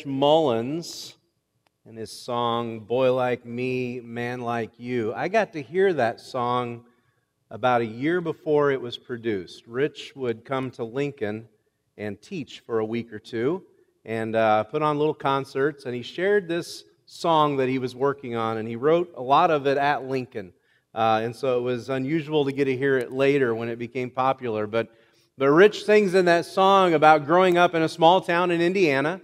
Rich Mullins and his song, Boy Like Me, Man Like You. I got to hear that song about a year before it was produced. Rich would come to Lincoln and teach for a week or two and uh, put on little concerts, and he shared this song that he was working on, and he wrote a lot of it at Lincoln. Uh, and so it was unusual to get to hear it later when it became popular. But, but Rich sings in that song about growing up in a small town in Indiana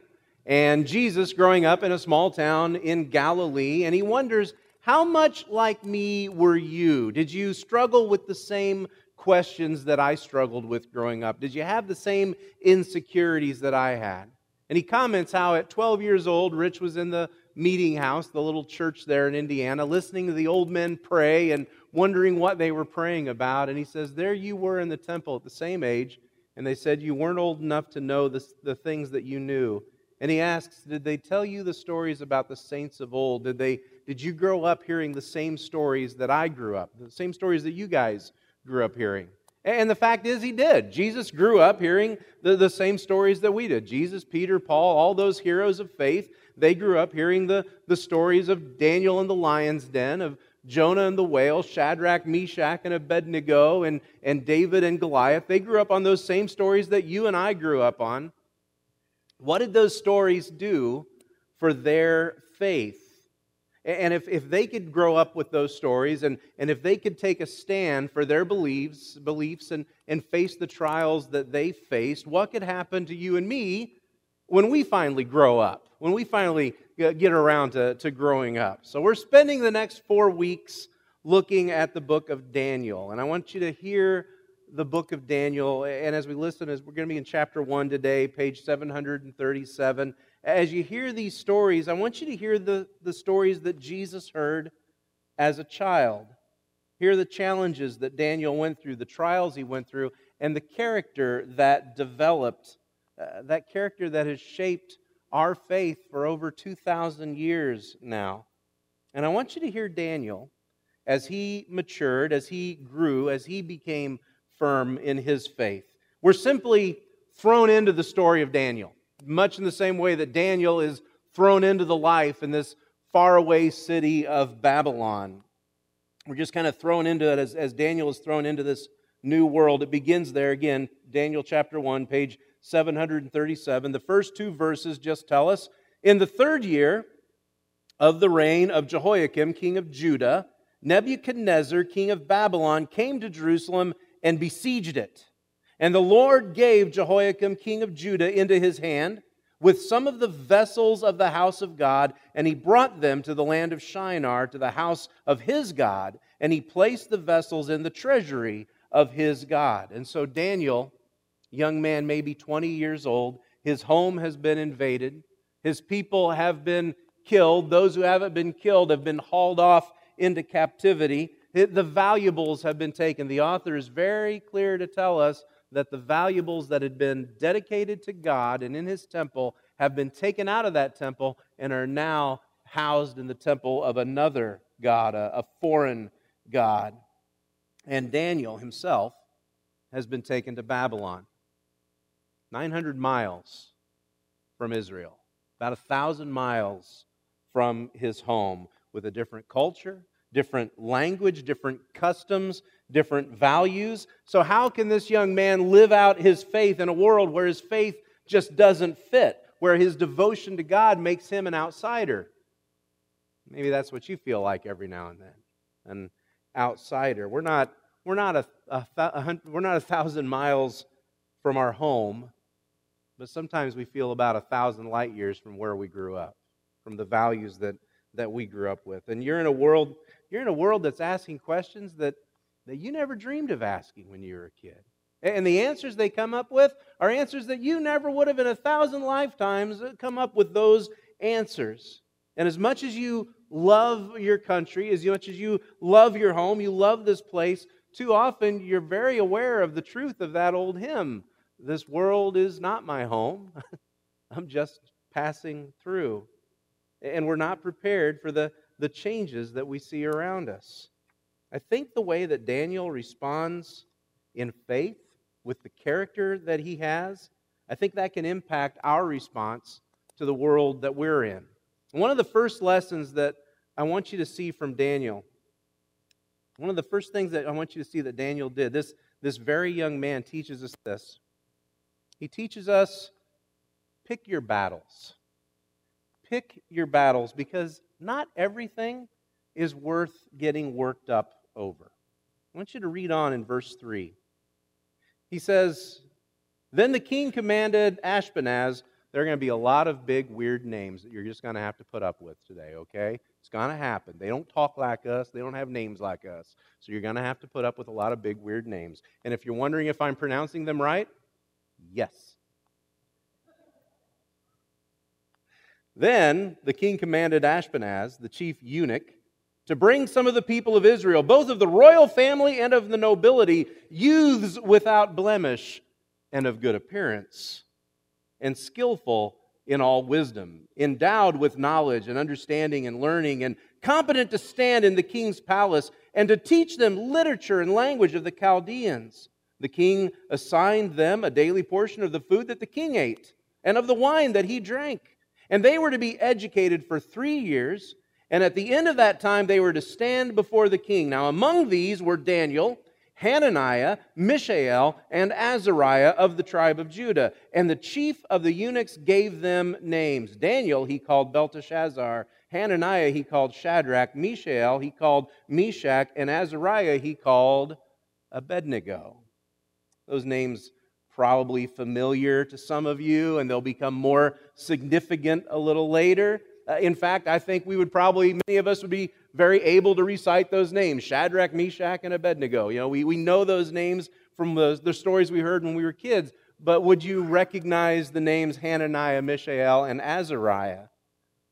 and Jesus growing up in a small town in Galilee, and he wonders, How much like me were you? Did you struggle with the same questions that I struggled with growing up? Did you have the same insecurities that I had? And he comments how at 12 years old, Rich was in the meeting house, the little church there in Indiana, listening to the old men pray and wondering what they were praying about. And he says, There you were in the temple at the same age, and they said you weren't old enough to know the, the things that you knew. And he asks, Did they tell you the stories about the saints of old? Did, they, did you grow up hearing the same stories that I grew up, the same stories that you guys grew up hearing? And the fact is, he did. Jesus grew up hearing the, the same stories that we did. Jesus, Peter, Paul, all those heroes of faith, they grew up hearing the, the stories of Daniel in the lion's den, of Jonah and the whale, Shadrach, Meshach, and Abednego, and, and David and Goliath. They grew up on those same stories that you and I grew up on. What did those stories do for their faith? And if, if they could grow up with those stories and, and if they could take a stand for their beliefs, beliefs and, and face the trials that they faced, what could happen to you and me when we finally grow up, when we finally uh, get around to, to growing up? So we're spending the next four weeks looking at the book of Daniel. And I want you to hear the book of Daniel. And as we listen, as we're going to be in chapter 1 today, page 737. As you hear these stories, I want you to hear the, the stories that Jesus heard as a child. Hear the challenges that Daniel went through, the trials he went through, and the character that developed, uh, that character that has shaped our faith for over 2,000 years now. And I want you to hear Daniel as he matured, as he grew, as he became firm in his faith. We're simply thrown into the story of Daniel, much in the same way that Daniel is thrown into the life in this faraway city of Babylon. We're just kind of thrown into it as, as Daniel is thrown into this new world. It begins there again, Daniel chapter 1, page 737. The first two verses just tell us In the third year of the reign of Jehoiakim, king of Judah, Nebuchadnezzar, king of Babylon, came to Jerusalem and besieged it. And the Lord gave Jehoiakim, king of Judah, into his hand with some of the vessels of the house of God, and he brought them to the land of Shinar, to the house of his God, and he placed the vessels in the treasury of his God. And so Daniel, young man, maybe 20 years old, his home has been invaded, his people have been killed, those who haven't been killed have been hauled off into captivity the valuables have been taken. The author is very clear to tell us that the valuables that had been dedicated to God and in his temple have been taken out of that temple and are now housed in the temple of another God, a, a foreign God. And Daniel himself has been taken to Babylon, 900 miles from Israel, about a thousand miles from his home, with a different culture, different language, different customs, different values. So, how can this young man live out his faith in a world where his faith just doesn't fit, where his devotion to God makes him an outsider? Maybe that's what you feel like every now and then an outsider. We're not, we're not, a, a, a, we're not a thousand miles from our home, but sometimes we feel about a thousand light years from where we grew up, from the values that, that we grew up with. And you're in a world you're in a world that's asking questions that, that you never dreamed of asking when you were a kid. And the answers they come up with are answers that you never would have in a thousand lifetimes uh, come up with those answers. And as much as you love your country, as much as you love your home, you love this place, too often you're very aware of the truth of that old hymn This world is not my home, I'm just passing through. And we're not prepared for the the changes that we see around us. I think the way that Daniel responds in faith with the character that he has, I think that can impact our response to the world that we're in. One of the first lessons that I want you to see from Daniel, one of the first things that I want you to see that Daniel did, this, this very young man teaches us this. He teaches us pick your battles. Pick your battles because not everything is worth getting worked up over. I want you to read on in verse 3. He says, Then the king commanded Ashpenaz, there are going to be a lot of big, weird names that you're just going to have to put up with today, okay? It's going to happen. They don't talk like us, they don't have names like us. So you're going to have to put up with a lot of big, weird names. And if you're wondering if I'm pronouncing them right, yes. Then the king commanded Ashpenaz, the chief eunuch, to bring some of the people of Israel, both of the royal family and of the nobility, youths without blemish and of good appearance, and skillful in all wisdom, endowed with knowledge and understanding and learning, and competent to stand in the king's palace and to teach them literature and language of the Chaldeans. The king assigned them a daily portion of the food that the king ate and of the wine that he drank. And they were to be educated for three years. And at the end of that time, they were to stand before the king. Now, among these were Daniel, Hananiah, Mishael, and Azariah of the tribe of Judah. And the chief of the eunuchs gave them names. Daniel he called Belteshazzar. Hananiah he called Shadrach. Mishael he called Meshach. And Azariah he called Abednego. Those names probably familiar to some of you, and they'll become more significant a little later. Uh, in fact, I think we would probably, many of us would be very able to recite those names Shadrach, Meshach, and Abednego. You know, we, we know those names from the, the stories we heard when we were kids, but would you recognize the names Hananiah, Mishael, and Azariah?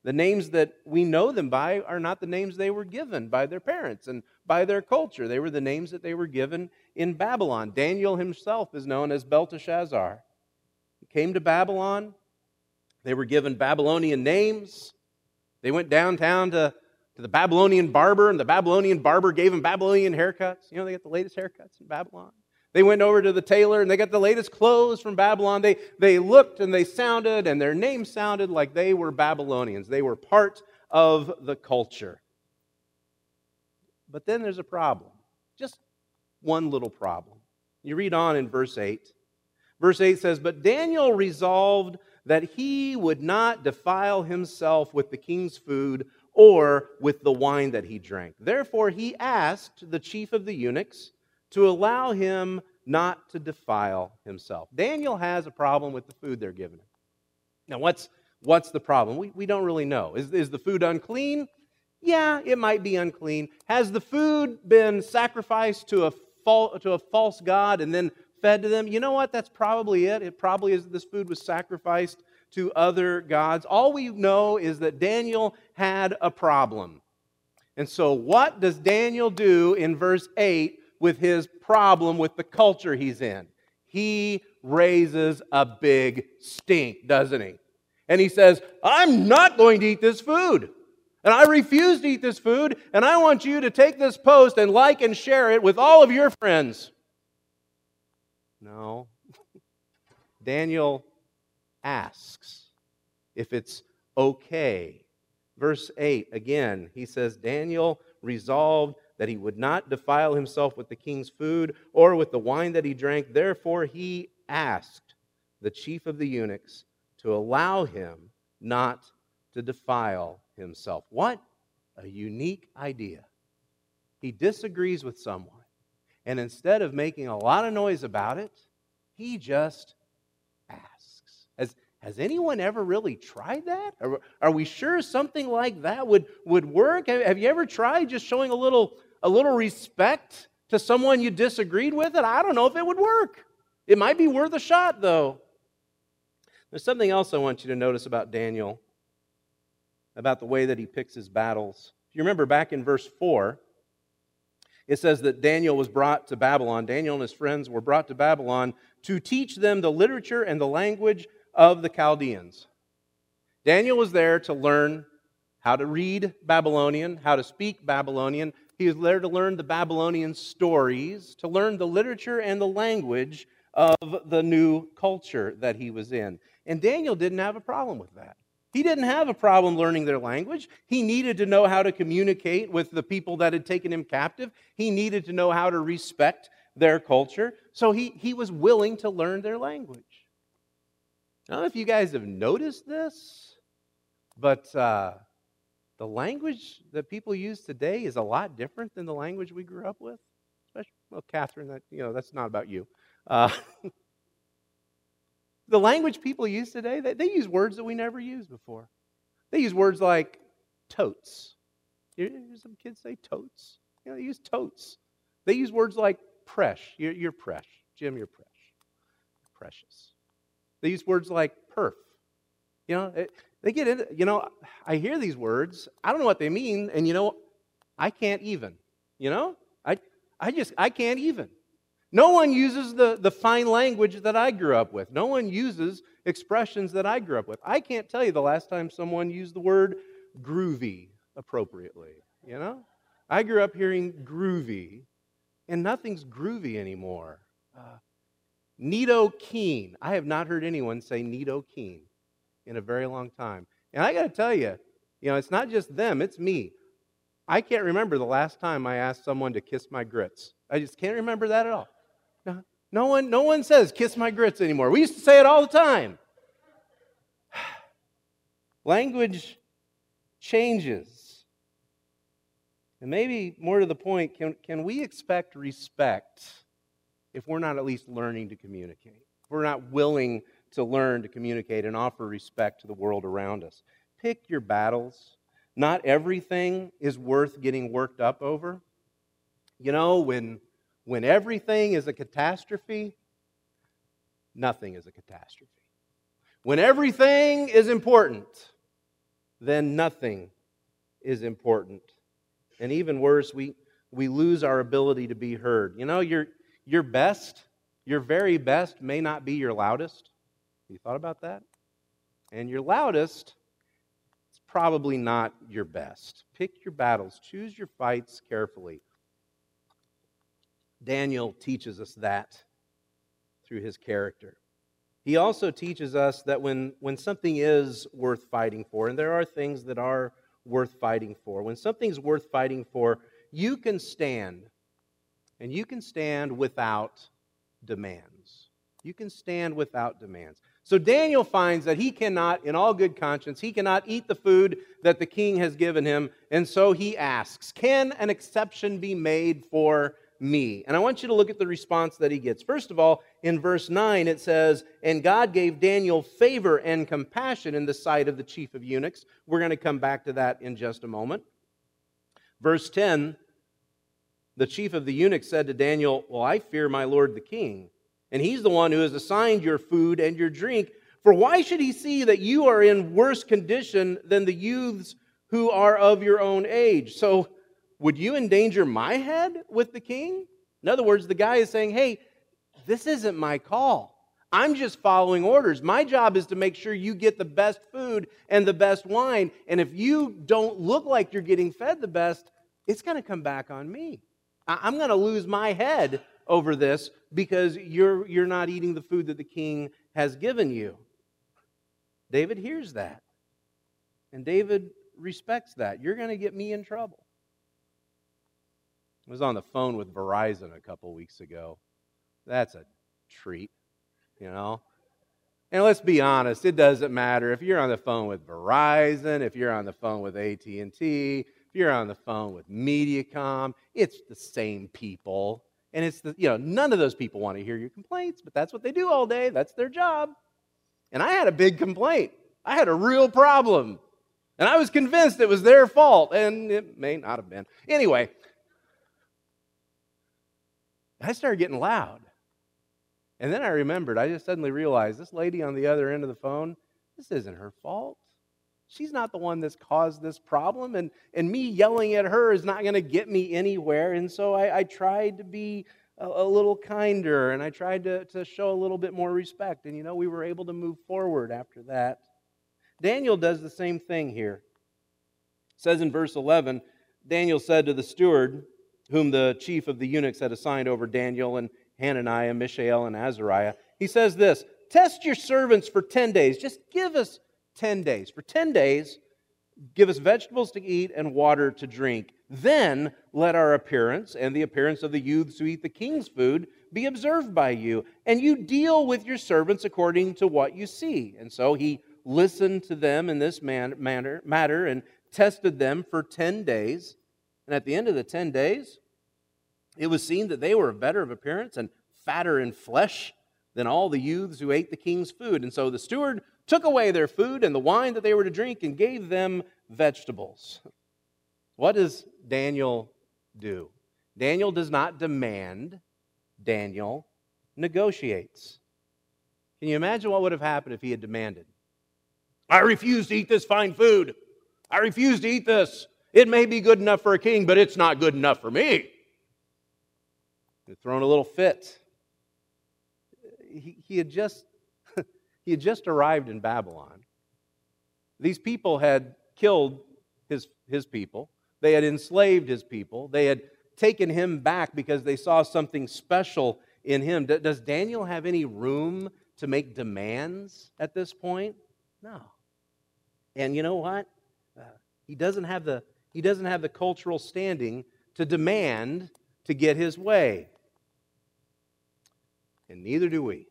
The names that we know them by are not the names they were given by their parents and by their culture. They were the names that they were given in Babylon. Daniel himself is known as Belteshazzar. He came to Babylon. They were given Babylonian names. They went downtown to, to the Babylonian barber, and the Babylonian barber gave them Babylonian haircuts. You know, they got the latest haircuts in Babylon. They went over to the tailor and they got the latest clothes from Babylon. They, they looked and they sounded, and their names sounded like they were Babylonians. They were part of the culture. But then there's a problem. Just one little problem. You read on in verse 8. Verse 8 says, But Daniel resolved that he would not defile himself with the king's food or with the wine that he drank. Therefore, he asked the chief of the eunuchs to allow him not to defile himself. Daniel has a problem with the food they're giving him. Now, what's, what's the problem? We, we don't really know. Is, is the food unclean? Yeah, it might be unclean. Has the food been sacrificed to a, to a false god and then fed to them? You know what? That's probably it. It probably is that this food was sacrificed to other gods. All we know is that Daniel had a problem. And so, what does Daniel do in verse 8 with his problem with the culture he's in. He raises a big stink, doesn't he? And he says, I'm not going to eat this food. And I refuse to eat this food. And I want you to take this post and like and share it with all of your friends. No. Daniel asks if it's okay. Verse 8, again, he says, Daniel resolved that he would not defile himself with the king's food or with the wine that he drank. Therefore, he asked the chief of the eunuchs to allow him not to defile himself. What a unique idea. He disagrees with someone, and instead of making a lot of noise about it, he just asks. Has, has anyone ever really tried that? Are, are we sure something like that would, would work? Have, you ever tried just showing a little a little respect to someone you disagreed with, and I don't know if it would work. It might be worth a shot, though. There's something else I want you to notice about Daniel, about the way that he picks his battles. If you remember back in verse 4, it says that Daniel was brought to Babylon. Daniel and his friends were brought to Babylon to teach them the literature and the language of the Chaldeans. Daniel was there to learn how to read Babylonian, how to speak Babylonian, he was there to learn the Babylonian stories, to learn the literature and the language of the new culture that he was in. And Daniel didn't have a problem with that. He didn't have a problem learning their language. He needed to know how to communicate with the people that had taken him captive. He needed to know how to respect their culture. So he, he was willing to learn their language. I don't know if you guys have noticed this, but uh, the language that people use today is a lot different than the language we grew up with. Especially, well, Catherine, that, you know, that's not about you. Uh, the language people use today, they, they, use words that we never used before. They use words like totes. You, some kids say totes. You know, they use totes. They use words like presh. You're, you're presh. Jim, you're presh. Precious. They use words like perf. You know, it, they get into, you know, I hear these words, I don't know what they mean, and you know, I can't even. You know? I, I just, I can't even. No one uses the, the fine language that I grew up with. No one uses expressions that I grew up with. I can't tell you the last time someone used the word groovy appropriately. You know? I grew up hearing groovy, and nothing's groovy anymore. Uh, keen. I have not heard anyone say keen in a very long time. And I got to tell you, you know, it's not just them, it's me. I can't remember the last time I asked someone to kiss my grits. I just can't remember that at all. No, one, no one says kiss my grits anymore. We used to say it all the time. Language changes. And maybe more to the point, can, can we expect respect if we're not at least learning to communicate? If we're not willing to learn to communicate and offer respect to the world around us. Pick your battles. Not everything is worth getting worked up over. You know, when, when everything is a catastrophe, nothing is a catastrophe. When everything is important, then nothing is important. And even worse, we, we lose our ability to be heard. You know, your, your best, your very best, may not be your loudest. You thought about that? And your loudest is probably not your best. Pick your battles, choose your fights carefully. Daniel teaches us that through his character. He also teaches us that when, when something is worth fighting for, and there are things that are worth fighting for, when something's worth fighting for, you can stand, and you can stand without demands. You can stand without demands. So Daniel finds that he cannot, in all good conscience, he cannot eat the food that the king has given him. And so he asks, Can an exception be made for me? And I want you to look at the response that he gets. First of all, in verse 9, it says, And God gave Daniel favor and compassion in the sight of the chief of eunuchs. We're going to come back to that in just a moment. Verse 10, the chief of the eunuchs said to Daniel, Well, I fear my lord the king and he's the one who has assigned your food and your drink. For why should he see that you are in worse condition than the youths who are of your own age? So, would you endanger my head with the king? In other words, the guy is saying, hey, this isn't my call. I'm just following orders. My job is to make sure you get the best food and the best wine. And if you don't look like you're getting fed the best, it's going to come back on me. I'm going to lose my head over this because you're, you're not eating the food that the king has given you. David hears that. And David respects that. You're going to get me in trouble. I was on the phone with Verizon a couple weeks ago. That's a treat, you know? And let's be honest, it doesn't matter if you're on the phone with Verizon, if you're on the phone with AT&T, if you're on the phone with Mediacom, it's the same people. And it's the, you know, none of those people want to hear your complaints, but that's what they do all day. That's their job. And I had a big complaint. I had a real problem. And I was convinced it was their fault, and it may not have been. Anyway, I started getting loud. And then I remembered, I just suddenly realized this lady on the other end of the phone, this isn't her fault. She's not the one that's caused this problem, and, and me yelling at her is not going to get me anywhere. And so I, I tried to be a, a, little kinder, and I tried to, to show a little bit more respect. And you know, we were able to move forward after that. Daniel does the same thing here. It says in verse 11 Daniel said to the steward, whom the chief of the eunuchs had assigned over Daniel and Hananiah, Mishael, and Azariah, he says this Test your servants for 10 days. Just give us 10 days. For 10 days, give us vegetables to eat and water to drink. Then let our appearance and the appearance of the youths who eat the king's food be observed by you, and you deal with your servants according to what you see. And so he listened to them in this man, manner, matter and tested them for 10 days. And at the end of the 10 days, it was seen that they were better of appearance and fatter in flesh than all the youths who ate the king's food. And so the steward took away their food and the wine that they were to drink and gave them vegetables. What does Daniel do? Daniel does not demand, Daniel negotiates. Can you imagine what would have happened if he had demanded? I refuse to eat this fine food. I refuse to eat this. It may be good enough for a king, but it's not good enough for me. He'd thrown a little fit. He, he, had just, he had just arrived in Babylon. These people had killed his, his people. They had enslaved his people. They had taken him back because they saw something special in him. Does Daniel have any room to make demands at this point? No. And you know what? Uh, he doesn't have the he doesn't have the cultural standing to demand to get his way. And neither do we.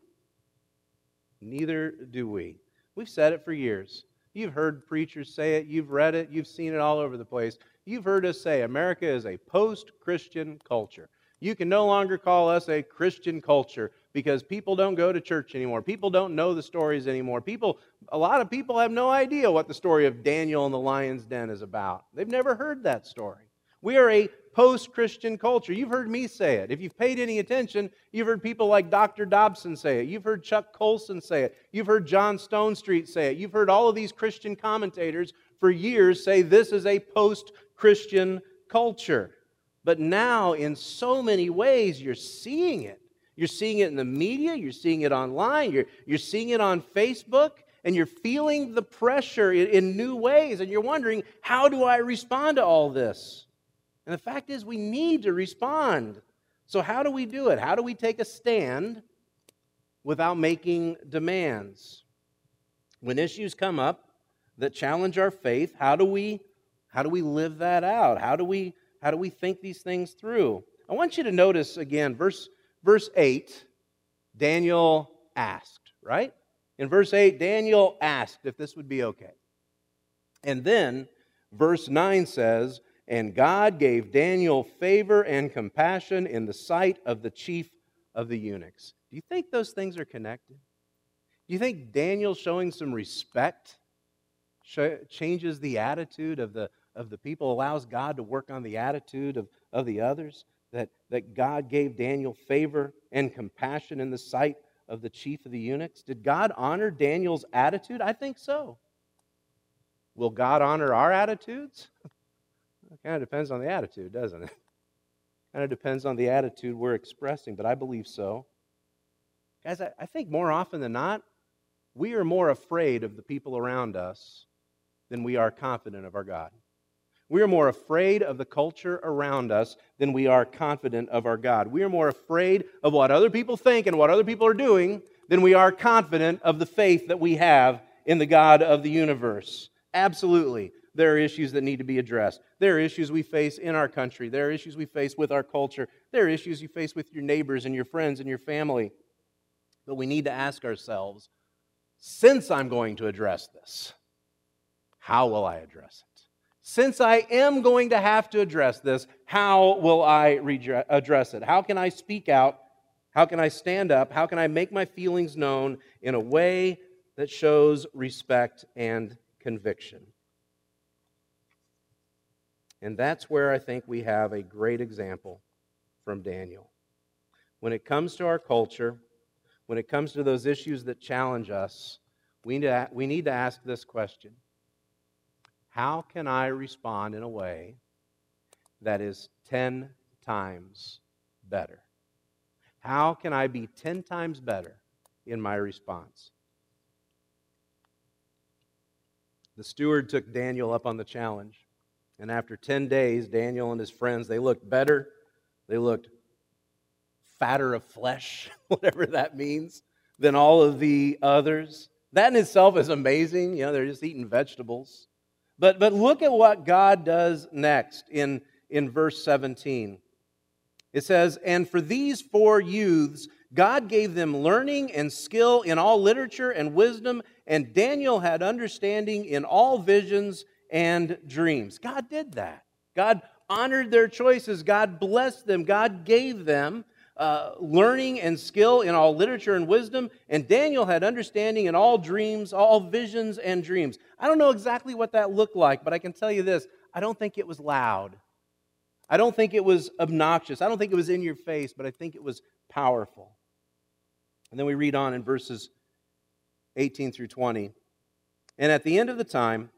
Neither do we. We've said it for years. You've heard preachers say it, you've read it, you've seen it all over the place. You've heard us say America is a post Christian culture. You can no longer call us a Christian culture because people don't go to church anymore. People don't know the stories anymore. People, a lot of people have no idea what the story of Daniel and the lion's den is about. They've never heard that story. We are a post Christian culture. You've heard me say it. If you've paid any attention, you've heard people like Dr. Dobson say it. You've heard Chuck Colson say it. You've heard John Stonestreet say it. You've heard all of these Christian commentators for years say this is a post Christian culture. But now, in so many ways, you're seeing it. You're seeing it in the media, you're seeing it online, you're, you're seeing it on Facebook, and you're feeling the pressure in, in new ways, and you're wondering, how do I respond to all this? And the fact is, we need to respond. So, how do we do it? How do we take a stand without making demands? When issues come up that challenge our faith, how do we how do we live that out? How do we, how do we think these things through? I want you to notice again, verse, verse 8, Daniel asked, right? In verse 8, Daniel asked if this would be okay. And then verse 9 says, And God gave Daniel favor and compassion in the sight of the chief of the eunuchs. Do you think those things are connected? Do you think Daniel showing some respect changes the attitude of the, of the people, allows God to work on the attitude of, of the others, that, that God gave Daniel favor and compassion in the sight of the chief of the eunuchs? Did God honor Daniel's attitude? I think so. Will God honor our attitudes? it kind of depends on the attitude, doesn't it? Kind of depends on the attitude we're expressing, but I believe so. Guys, I, I think more often than not, we are more afraid of the people around us than we are confident of our God. We are more afraid of the culture around us than we are confident of our God. We are more afraid of what other people think and what other people are doing than we are confident of the faith that we have in the God of the universe. Absolutely. There are issues that need to be addressed. There are issues we face in our country. There are issues we face with our culture. There are issues you face with your neighbors and your friends and your family. But we need to ask ourselves since I'm going to address this, how will I address it? Since I am going to have to address this, how will I address it? How can I speak out? How can I stand up? How can I make my feelings known in a way that shows respect and conviction? And that's where I think we have a great example from Daniel. When it comes to our culture, when it comes to those issues that challenge us, we need to, we need to ask this question how can I respond in a way that is 10 times better? How can I be 10 times better in my response? The steward took Daniel up on the challenge. And after 10 days, Daniel and his friends, they looked better. They looked fatter of flesh, whatever that means, than all of the others. That in itself is amazing. You know, they're just eating vegetables. But, but look at what God does next in, in verse 17. It says, And for these four youths, God gave them learning and skill in all literature and wisdom, and Daniel had understanding in all visions and dreams. God did that. God honored their choices. God blessed them. God gave them uh, learning and skill in all literature and wisdom, and Daniel had understanding in all dreams, all visions and dreams. I don't know exactly what that looked like, but I can tell you this I don't think it was loud. I don't think it was obnoxious. I don't think it was in your face, but I think it was powerful. And then we read on in verses 18 through 20. And at the end of the time,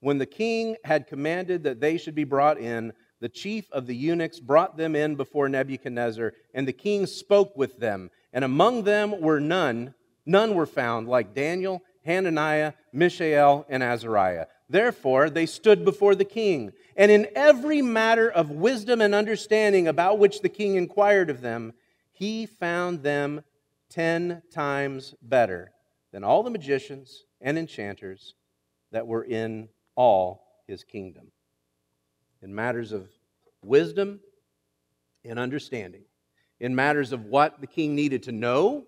when the king had commanded that they should be brought in, the chief of the eunuchs brought them in before Nebuchadnezzar, and the king spoke with them. And among them were none, none were found like Daniel, Hananiah, Mishael, and Azariah. Therefore they stood before the king. And in every matter of wisdom and understanding about which the king inquired of them, he found them ten times better than all the magicians and enchanters that were in all his kingdom in matters of wisdom and understanding, in matters of what the king needed to know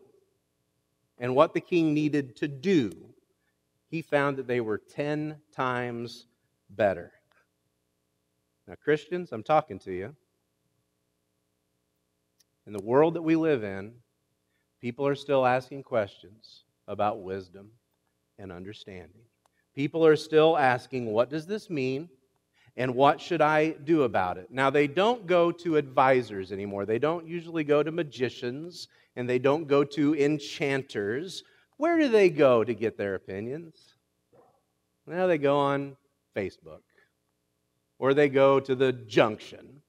and what the king needed to do, he found that they were 10 times better. Now, Christians, I'm talking to you. In the world that we live in, people are still asking questions about wisdom and understanding. People are still asking, what does this mean? And what should I do about it? Now, they don't go to advisors anymore. They don't usually go to magicians and they don't go to enchanters. Where do they go to get their opinions? Now, they go on Facebook or they go to the junction.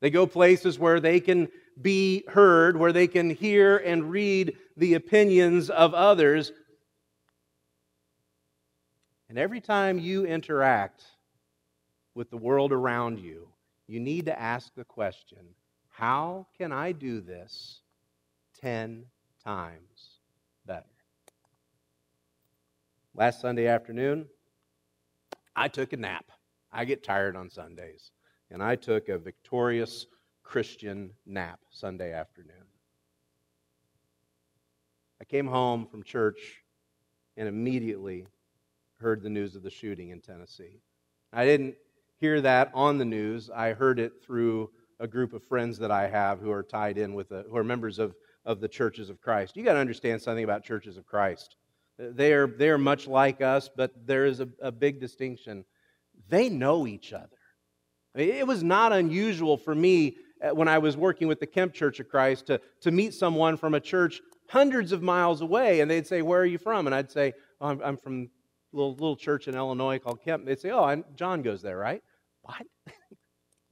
They go places where they can be heard, where they can hear and read the opinions of others. And every time you interact with the world around you, you need to ask the question how can I do this 10 times better? Last Sunday afternoon, I took a nap. I get tired on Sundays. And I took a victorious Christian nap Sunday afternoon. I came home from church and immediately heard the news of the shooting in Tennessee. I didn't hear that on the news. I heard it through a group of friends that I have who are tied in with, who are members of, of the churches of Christ. You got to understand something about churches of Christ. They are, they are much like us, but there is a, a big distinction. They know each other. It was not unusual for me uh, when I was working with the Kemp Church of Christ to, to meet someone from a church hundreds of miles away, and they'd say, Where are you from? And I'd say, oh, I'm, I'm from little, little church in Illinois called Kemp. They'd say, Oh, John goes there, right? What?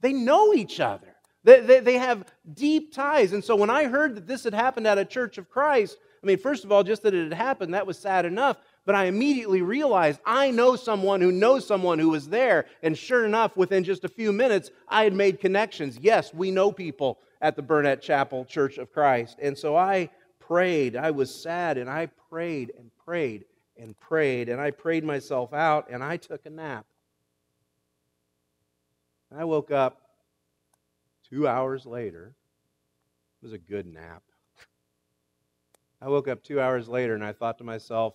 they know each other. They, they, they, have deep ties. And so when I heard that this had happened at a church of Christ, I mean, first of all, just that it had happened, that was sad enough. But I immediately realized I know someone who knows someone who was there. And sure enough, within just a few minutes, I had made connections. Yes, we know people at the Burnette Chapel Church of Christ. And so I prayed. I was sad and I prayed and prayed and prayed, and I prayed myself out, and I took a nap. I woke up two hours later. It was a good nap. I woke up two hours later and I thought to myself,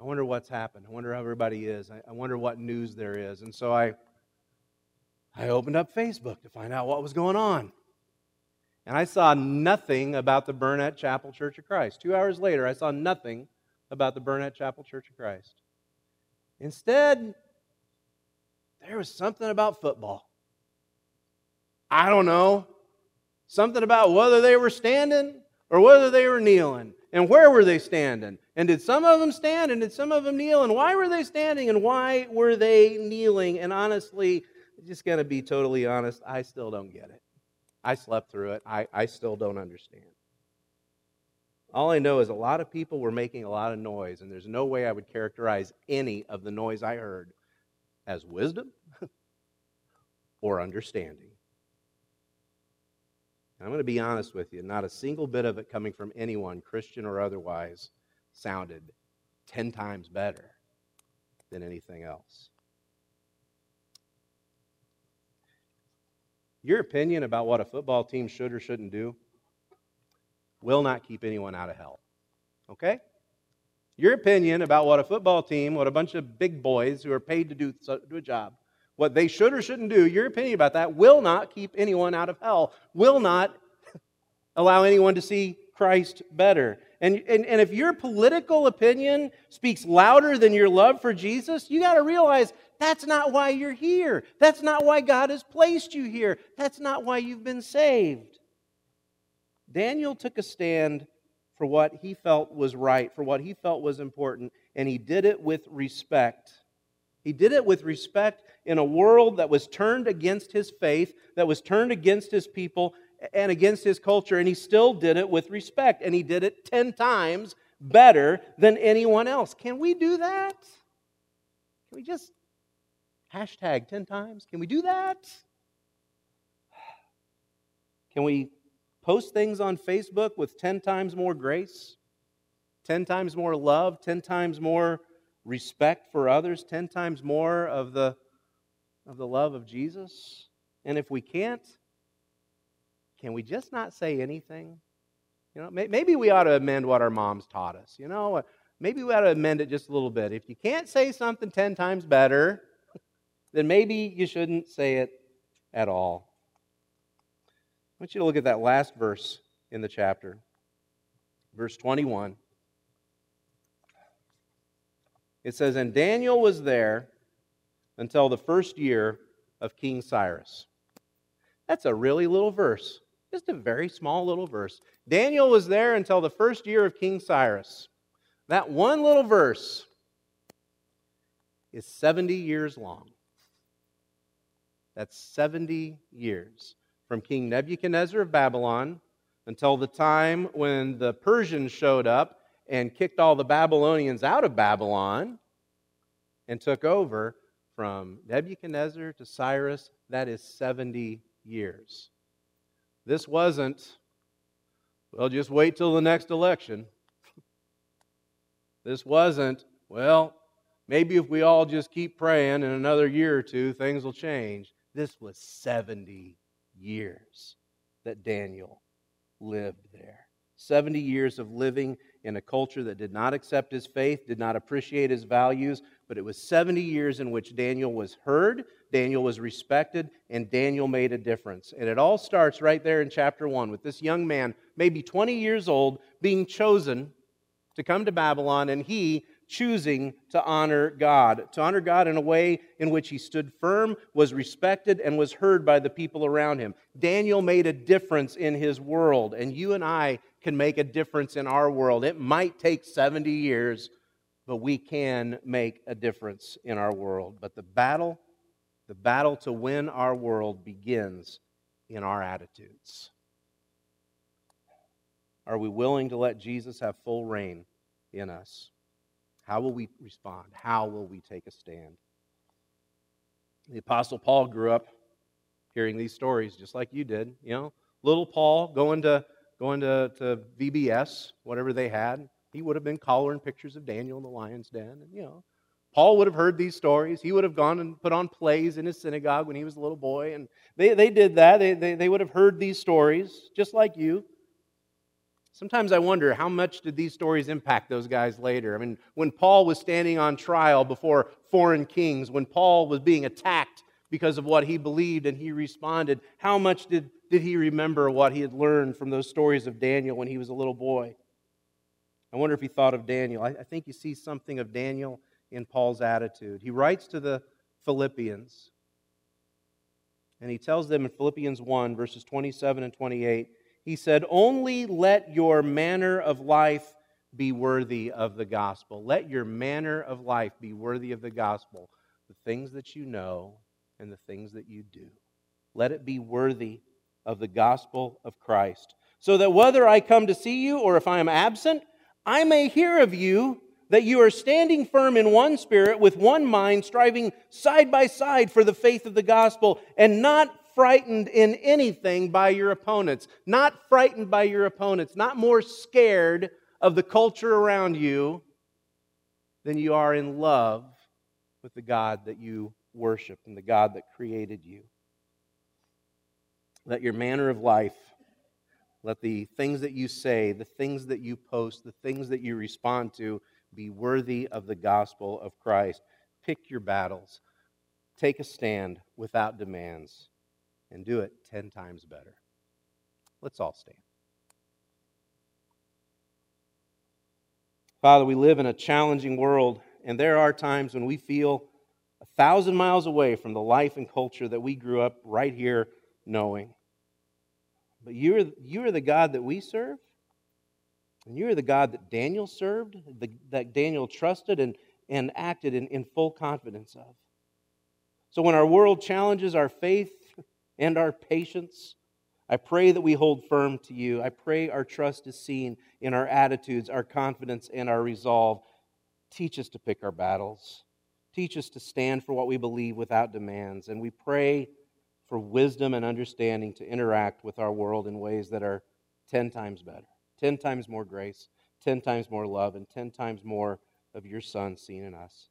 I wonder what's happened. I wonder how everybody is. I, I wonder what news there is. And so I, I opened up Facebook to find out what was going on. And I saw nothing about the Burnette Chapel Church of Christ. Two hours later, I saw nothing about the Burnette Chapel Church of Christ. Instead, there was something about football. I don't know. Something about whether they were standing or whether they were kneeling. And where were they standing? And did some of them stand and did some of them kneel? And why were they standing and why were they kneeling? And honestly, just going to be totally honest, I still don't get it. I slept through it. I, I still don't understand. All I know is a lot of people were making a lot of noise, and there's no way I would characterize any of the noise I heard as wisdom or understanding. And I'm going to be honest with you, not a single bit of it coming from anyone, Christian or otherwise, sounded 10 times better than anything else. Your opinion about what a football team should or shouldn't do will not keep anyone out of hell. Okay? Your opinion about what a football team, what a bunch of big boys who are paid to do, do a job, what they should or shouldn't do, your opinion about that will not keep anyone out of hell, will not allow anyone to see Christ better. And, and, and if your political opinion speaks louder than your love for Jesus, you got to realize that's not why you're here. That's not why God has placed you here. That's not why you've been saved. Daniel took a stand for what he felt was right, for what he felt was important, and he did it with respect. He did it with respect in a world that was turned against his faith, that was turned against his people and against his culture, and he still did it with respect, and he did it 10 times better than anyone else. Can we do that? Can we just hashtag 10 times? Can we do that? Can we post things on Facebook with 10 times more grace, 10 times more love, 10 times more respect for others, 10 times more of the, of the love of Jesus? And if we can't, can we just not say anything? You know, maybe we ought to amend what our moms taught us. You know, uh, maybe we ought to amend it just a little bit. If you can't say something 10 times better, then maybe you shouldn't say it at all. I want you to look at that last verse in the chapter, verse 21. It says, And Daniel was there until the first year of King Cyrus. That's a really little verse, just a very small little verse. Daniel was there until the first year of King Cyrus. That one little verse is 70 years long. That's 70 years from King Nebuchadnezzar of Babylon until the time when the Persians showed up and kicked all the Babylonians out of Babylon and took over from Nebuchadnezzar to Cyrus. That is 70 years. This wasn't, well, just wait till the next election. This wasn't, well, maybe if we all just keep praying in another year or two, things will change. This was 70 years that Daniel lived there. 70 years of living in a culture that did not accept his faith, did not appreciate his values, but it was 70 years in which Daniel was heard, Daniel was respected, and Daniel made a difference. And it all starts right there in chapter 1 with this young man, maybe 20 years old, being chosen to come to Babylon, and he choosing to honor God, to honor God in a way in which he stood firm, was respected, and was heard by the people around him. Daniel made a difference in his world, and you and I can make a difference in our world. It might take 70 years, but we can make a difference in our world. But the battle, the battle to win our world begins in our attitudes. Are we willing to let Jesus have full reign in us? How will we respond? How will we take a stand? The Apostle Paul grew up hearing these stories just like you did. You know, little Paul going to going to, to VBS, whatever they had, he would have been collaring pictures of Daniel in the lion's den. And, you know, Paul would have heard these stories. He would have gone and put on plays in his synagogue when he was a little boy. And they, they did that. They, they, they would have heard these stories just like you. Sometimes I wonder how much did these stories impact those guys later? I mean, when Paul was standing on trial before foreign kings, when Paul was being attacked because of what he believed and he responded, how much did, did he remember what he had learned from those stories of Daniel when he was a little boy? I wonder if he thought of Daniel. I, I think you see something of Daniel in Paul's attitude. He writes to the Philippians, and he tells them in Philippians 1, verses 27 and 28, he said, Only let your manner of life be worthy of the gospel. Let your manner of life be worthy of the gospel. The things that you know and the things that you do. Let it be worthy of the gospel of Christ. So that whether I come to see you or if I am absent, I may hear of you that you are standing firm in one spirit, with one mind, striving side by side for the faith of the gospel, and not frightened in anything by your opponents, not frightened by your opponents, not more scared of the culture around you than you are in love with the God that you worship and the God that created you. Let your manner of life, let the things that you say, the things that you post, the things that you respond to be worthy of the gospel of Christ. Pick your battles. Take a stand without demands and do it 10 times better. Let's all stand. Father, we live in a challenging world, and there are times when we feel a thousand miles away from the life and culture that we grew up right here knowing. But you're, you are the God that we serve, and you're the God that Daniel served, the, that Daniel trusted and, and acted in, in full confidence of. So when our world challenges our faith and our patience, I pray that we hold firm to you. I pray our trust is seen in our attitudes, our confidence, and our resolve. Teach us to pick our battles. Teach us to stand for what we believe without demands. And we pray for wisdom and understanding to interact with our world in ways that are 10 times better, 10 times more grace, 10 times more love, and 10 times more of your Son seen in us.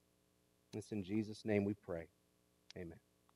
It's in Jesus' name we pray. Amen.